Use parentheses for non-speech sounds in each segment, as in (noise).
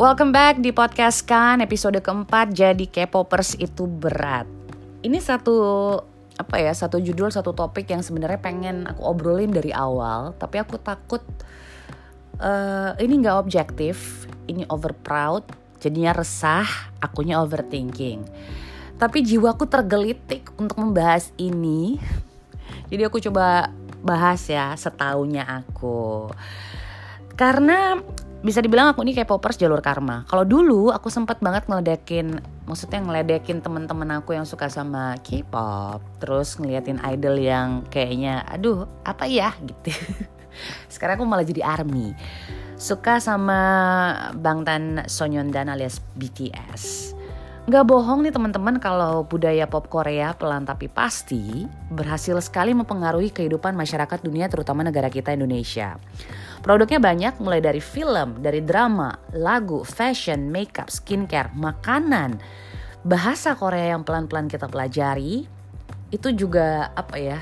Welcome back di podcast kan episode keempat jadi K-popers itu berat. Ini satu apa ya satu judul satu topik yang sebenarnya pengen aku obrolin dari awal tapi aku takut uh, ini nggak objektif ini over proud jadinya resah akunya overthinking. Tapi jiwaku tergelitik untuk membahas ini. Jadi aku coba bahas ya setaunya aku karena bisa dibilang aku ini kayak popers jalur karma. Kalau dulu aku sempat banget ngeledekin, maksudnya ngeledekin temen-temen aku yang suka sama K-pop, terus ngeliatin idol yang kayaknya, aduh apa ya (laughs) gitu. Sekarang aku malah jadi army, suka sama Bangtan Sonyeondan alias BTS. Gak bohong nih teman-teman kalau budaya pop Korea pelan tapi pasti berhasil sekali mempengaruhi kehidupan masyarakat dunia terutama negara kita Indonesia. Produknya banyak mulai dari film, dari drama, lagu, fashion, makeup, skincare, makanan. Bahasa Korea yang pelan-pelan kita pelajari itu juga apa ya?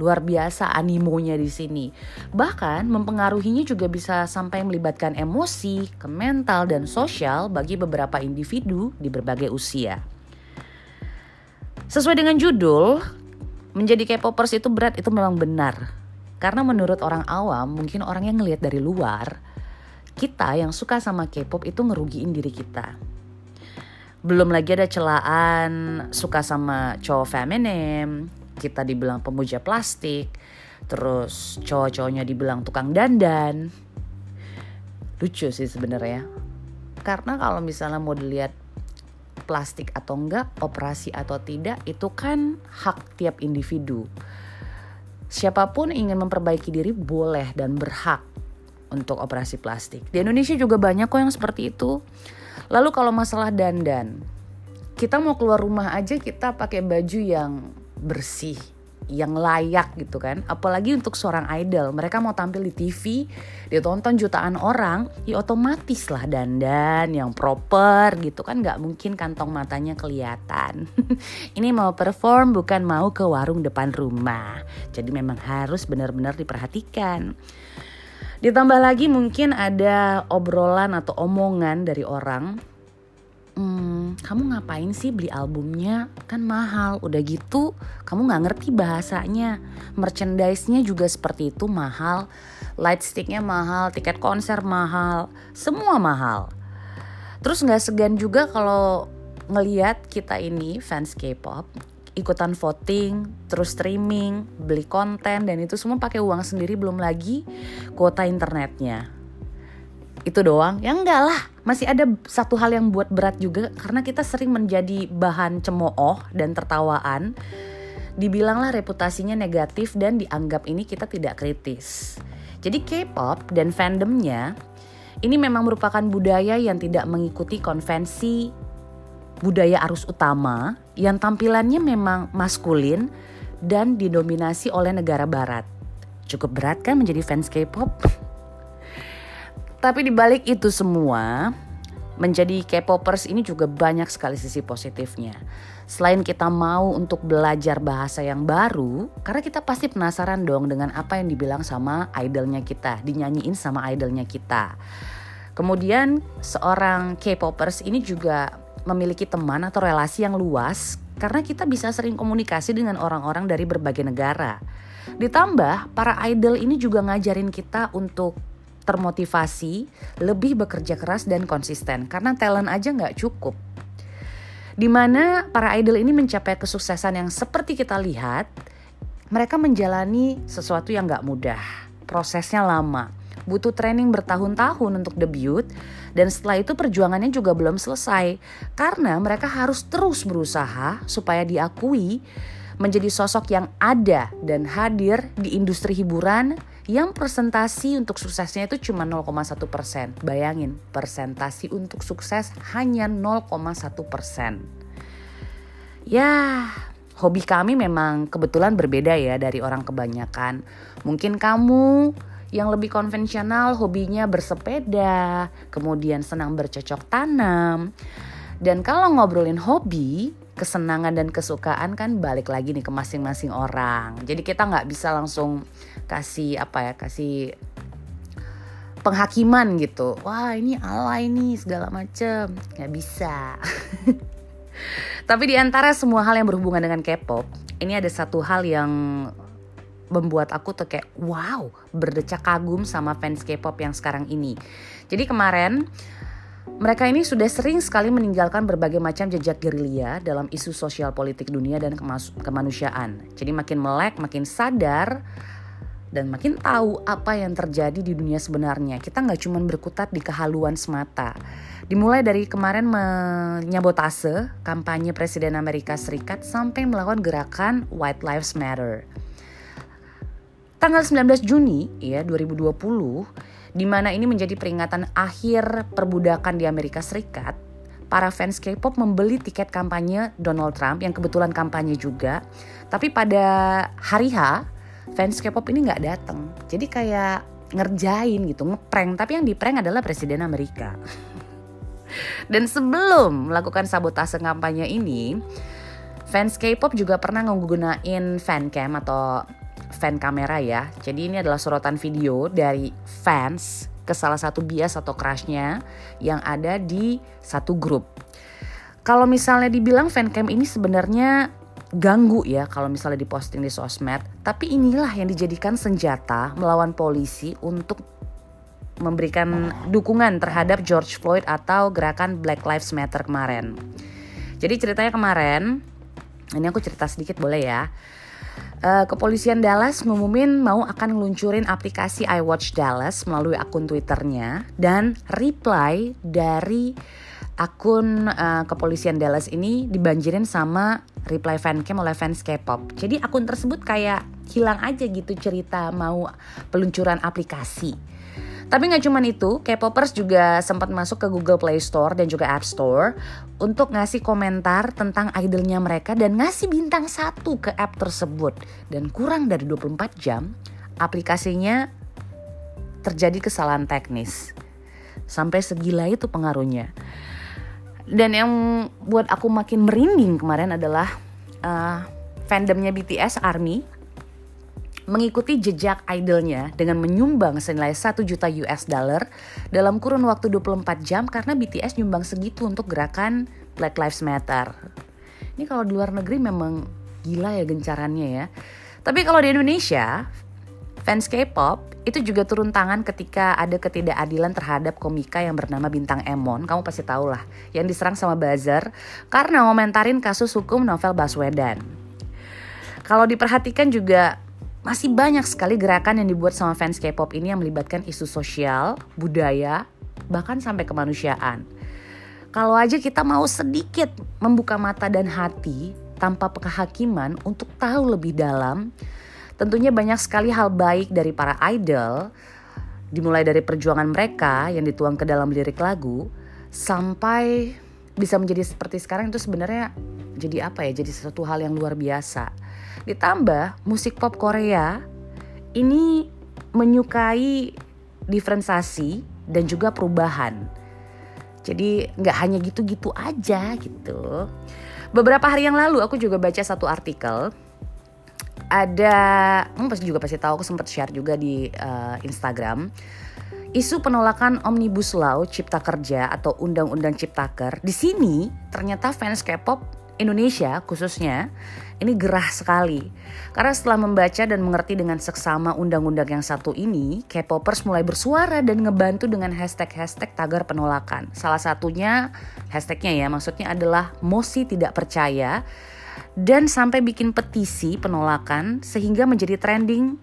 Luar biasa animonya di sini. Bahkan mempengaruhinya juga bisa sampai melibatkan emosi, ke mental dan sosial bagi beberapa individu di berbagai usia. Sesuai dengan judul, menjadi K-popers itu berat itu memang benar karena menurut orang awam, mungkin orang yang ngelihat dari luar, kita yang suka sama K-pop itu ngerugiin diri kita. Belum lagi ada celaan suka sama cowok feminim, kita dibilang pemuja plastik, terus cowok-cowoknya dibilang tukang dandan. Lucu sih sebenarnya. Karena kalau misalnya mau dilihat plastik atau enggak, operasi atau tidak, itu kan hak tiap individu Siapa pun ingin memperbaiki diri boleh dan berhak untuk operasi plastik. Di Indonesia juga banyak kok yang seperti itu. Lalu kalau masalah dandan, kita mau keluar rumah aja kita pakai baju yang bersih, yang layak gitu kan. Apalagi untuk seorang idol. Mereka mau tampil di TV ditonton jutaan orang ya otomatis lah dandan yang proper gitu kan. Nggak mungkin kantong matanya kelihatan. (laughs) Ini mau perform bukan mau ke warung depan rumah. Jadi memang harus benar-benar diperhatikan. Ditambah lagi mungkin ada obrolan atau omongan dari orang. Hmm, kamu ngapain sih beli albumnya? Kan mahal. Udah gitu kamu nggak ngerti bahasanya. Merchandise-nya juga seperti itu mahal. Light sticknya mahal tiket konser mahal semua mahal. Terus nggak segan juga kalau ngeliat kita ini fans K-pop ikutan voting, terus streaming, beli konten dan itu semua pakai uang sendiri belum lagi kuota internetnya itu doang ya enggak lah masih ada satu hal yang buat berat juga karena kita sering menjadi bahan cemooh dan tertawaan dibilanglah reputasinya negatif dan dianggap ini kita tidak kritis jadi K-pop dan fandomnya ini memang merupakan budaya yang tidak mengikuti konvensi budaya arus utama yang tampilannya memang maskulin dan didominasi oleh negara barat. Cukup berat kan menjadi fans K-pop? Tapi dibalik itu semua, menjadi K-popers ini juga banyak sekali sisi positifnya. Selain kita mau untuk belajar bahasa yang baru, karena kita pasti penasaran dong dengan apa yang dibilang sama idolnya kita, dinyanyiin sama idolnya kita. Kemudian seorang K-popers ini juga memiliki teman atau relasi yang luas karena kita bisa sering komunikasi dengan orang-orang dari berbagai negara. Ditambah, para idol ini juga ngajarin kita untuk termotivasi, lebih bekerja keras dan konsisten. Karena talent aja nggak cukup. Di mana para idol ini mencapai kesuksesan yang seperti kita lihat, mereka menjalani sesuatu yang nggak mudah, prosesnya lama, butuh training bertahun-tahun untuk debut, dan setelah itu perjuangannya juga belum selesai. Karena mereka harus terus berusaha supaya diakui menjadi sosok yang ada dan hadir di industri hiburan yang presentasi untuk suksesnya itu cuma 0,1 persen. Bayangin, presentasi untuk sukses hanya 0,1 persen. Ya, hobi kami memang kebetulan berbeda ya dari orang kebanyakan. Mungkin kamu yang lebih konvensional hobinya bersepeda, kemudian senang bercocok tanam. Dan kalau ngobrolin hobi, kesenangan dan kesukaan kan balik lagi nih ke masing-masing orang. Jadi kita nggak bisa langsung kasih apa ya kasih penghakiman gitu wah ini alay nih segala macem nggak bisa (laughs) tapi di antara semua hal yang berhubungan dengan K-pop ini ada satu hal yang membuat aku tuh kayak wow berdecak kagum sama fans K-pop yang sekarang ini. Jadi kemarin mereka ini sudah sering sekali meninggalkan berbagai macam jejak gerilya dalam isu sosial politik dunia dan kemanusiaan. Jadi makin melek, makin sadar dan makin tahu apa yang terjadi di dunia sebenarnya. Kita nggak cuma berkutat di kehaluan semata. Dimulai dari kemarin menyabotase kampanye Presiden Amerika Serikat sampai melakukan gerakan White Lives Matter. Tanggal 19 Juni ya 2020 di mana ini menjadi peringatan akhir perbudakan di Amerika Serikat, para fans K-pop membeli tiket kampanye Donald Trump yang kebetulan kampanye juga. Tapi pada hari H fans K-pop ini nggak datang. Jadi kayak ngerjain gitu, ngeprank. Tapi yang diprank adalah Presiden Amerika. (laughs) Dan sebelum melakukan sabotase kampanye ini, fans K-pop juga pernah menggunakan fancam atau fan kamera ya. Jadi ini adalah sorotan video dari fans ke salah satu bias atau crushnya yang ada di satu grup. Kalau misalnya dibilang fancam ini sebenarnya ganggu ya kalau misalnya diposting di sosmed. Tapi inilah yang dijadikan senjata melawan polisi untuk memberikan dukungan terhadap George Floyd atau gerakan Black Lives Matter kemarin. Jadi ceritanya kemarin, ini aku cerita sedikit boleh ya. Uh, kepolisian Dallas ngumumin mau akan ngeluncurin aplikasi iWatch Dallas melalui akun Twitternya dan reply dari akun uh, kepolisian Dallas ini dibanjirin sama reply fancam oleh fans K-pop. Jadi akun tersebut kayak hilang aja gitu cerita mau peluncuran aplikasi. Tapi nggak cuma itu, K-popers juga sempat masuk ke Google Play Store dan juga App Store untuk ngasih komentar tentang idolnya mereka dan ngasih bintang satu ke app tersebut. Dan kurang dari 24 jam, aplikasinya terjadi kesalahan teknis. Sampai segila itu pengaruhnya. Dan yang buat aku makin merinding kemarin adalah uh, fandomnya BTS Army mengikuti jejak idolnya dengan menyumbang senilai 1 juta US dollar dalam kurun waktu 24 jam karena BTS nyumbang segitu untuk gerakan Black Lives Matter. Ini kalau di luar negeri memang gila ya gencarannya ya. Tapi kalau di Indonesia, fans K-pop itu juga turun tangan ketika ada ketidakadilan terhadap komika yang bernama Bintang Emon. Kamu pasti tahu lah, yang diserang sama buzzer karena ngomentarin kasus hukum novel Baswedan. Kalau diperhatikan juga masih banyak sekali gerakan yang dibuat sama fans K-pop ini yang melibatkan isu sosial, budaya, bahkan sampai kemanusiaan. Kalau aja kita mau sedikit membuka mata dan hati tanpa kehakiman untuk tahu lebih dalam Tentunya banyak sekali hal baik dari para idol, dimulai dari perjuangan mereka yang dituang ke dalam lirik lagu, sampai bisa menjadi seperti sekarang itu sebenarnya jadi apa ya? Jadi sesuatu hal yang luar biasa. Ditambah musik pop Korea ini menyukai diferensiasi dan juga perubahan. Jadi nggak hanya gitu-gitu aja gitu. Beberapa hari yang lalu aku juga baca satu artikel ada kamu pasti juga pasti tahu aku sempat share juga di uh, Instagram. Isu penolakan omnibus law cipta kerja atau undang-undang ciptaker di sini ternyata fans K-pop Indonesia khususnya ini gerah sekali. Karena setelah membaca dan mengerti dengan seksama undang-undang yang satu ini K-popers mulai bersuara dan ngebantu dengan hashtag-hashtag tagar penolakan. Salah satunya hashtagnya ya maksudnya adalah Mosi tidak percaya dan sampai bikin petisi penolakan sehingga menjadi trending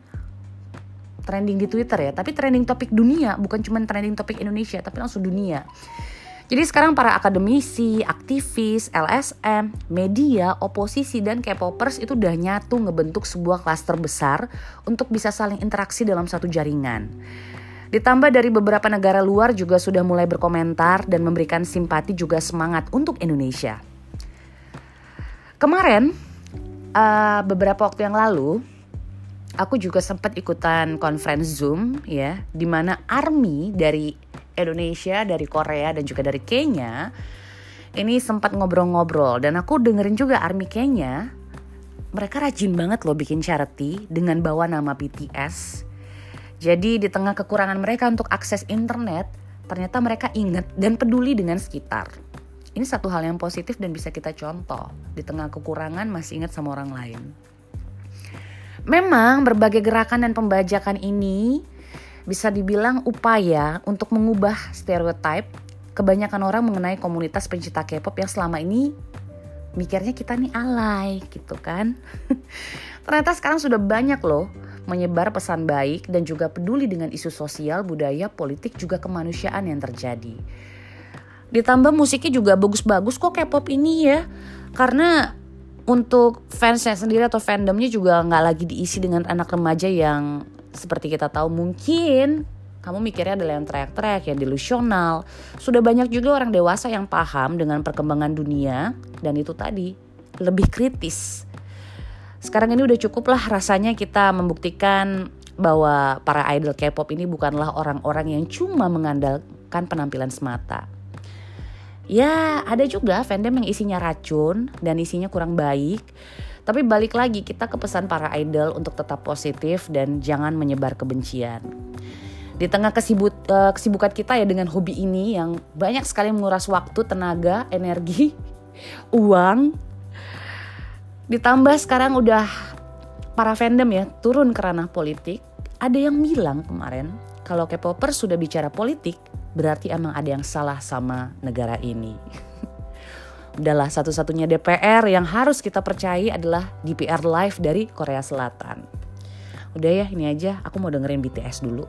trending di Twitter ya, tapi trending topik dunia, bukan cuma trending topik Indonesia, tapi langsung dunia. Jadi sekarang para akademisi, aktivis, LSM, media, oposisi, dan K-popers itu udah nyatu ngebentuk sebuah klaster besar untuk bisa saling interaksi dalam satu jaringan. Ditambah dari beberapa negara luar juga sudah mulai berkomentar dan memberikan simpati juga semangat untuk Indonesia. Kemarin uh, beberapa waktu yang lalu aku juga sempat ikutan conference Zoom ya di mana army dari Indonesia, dari Korea dan juga dari Kenya ini sempat ngobrol-ngobrol dan aku dengerin juga army Kenya mereka rajin banget loh bikin charity dengan bawa nama BTS. Jadi di tengah kekurangan mereka untuk akses internet, ternyata mereka ingat dan peduli dengan sekitar. Ini satu hal yang positif dan bisa kita contoh. Di tengah kekurangan masih ingat sama orang lain. Memang berbagai gerakan dan pembajakan ini bisa dibilang upaya untuk mengubah stereotip kebanyakan orang mengenai komunitas pencinta K-pop yang selama ini mikirnya kita nih alay gitu kan. (laughs) Ternyata sekarang sudah banyak loh menyebar pesan baik dan juga peduli dengan isu sosial, budaya, politik juga kemanusiaan yang terjadi. Ditambah musiknya juga bagus-bagus kok K-pop ini ya. Karena untuk fansnya sendiri atau fandomnya juga nggak lagi diisi dengan anak remaja yang seperti kita tahu mungkin kamu mikirnya adalah yang teriak-teriak, yang delusional. Sudah banyak juga orang dewasa yang paham dengan perkembangan dunia dan itu tadi lebih kritis. Sekarang ini udah cukup lah rasanya kita membuktikan bahwa para idol K-pop ini bukanlah orang-orang yang cuma mengandalkan penampilan semata. Ya, ada juga fandom yang isinya racun dan isinya kurang baik. Tapi balik lagi kita ke pesan para idol untuk tetap positif dan jangan menyebar kebencian di tengah kesibuk, uh, kesibukan kita ya dengan hobi ini yang banyak sekali menguras waktu, tenaga, energi, (laughs) uang. Ditambah sekarang udah para fandom ya turun ke ranah politik. Ada yang bilang kemarin kalau K-popers sudah bicara politik berarti emang ada yang salah sama negara ini. (laughs) Udahlah satu-satunya DPR yang harus kita percayai adalah DPR Live dari Korea Selatan. Udah ya ini aja aku mau dengerin BTS dulu.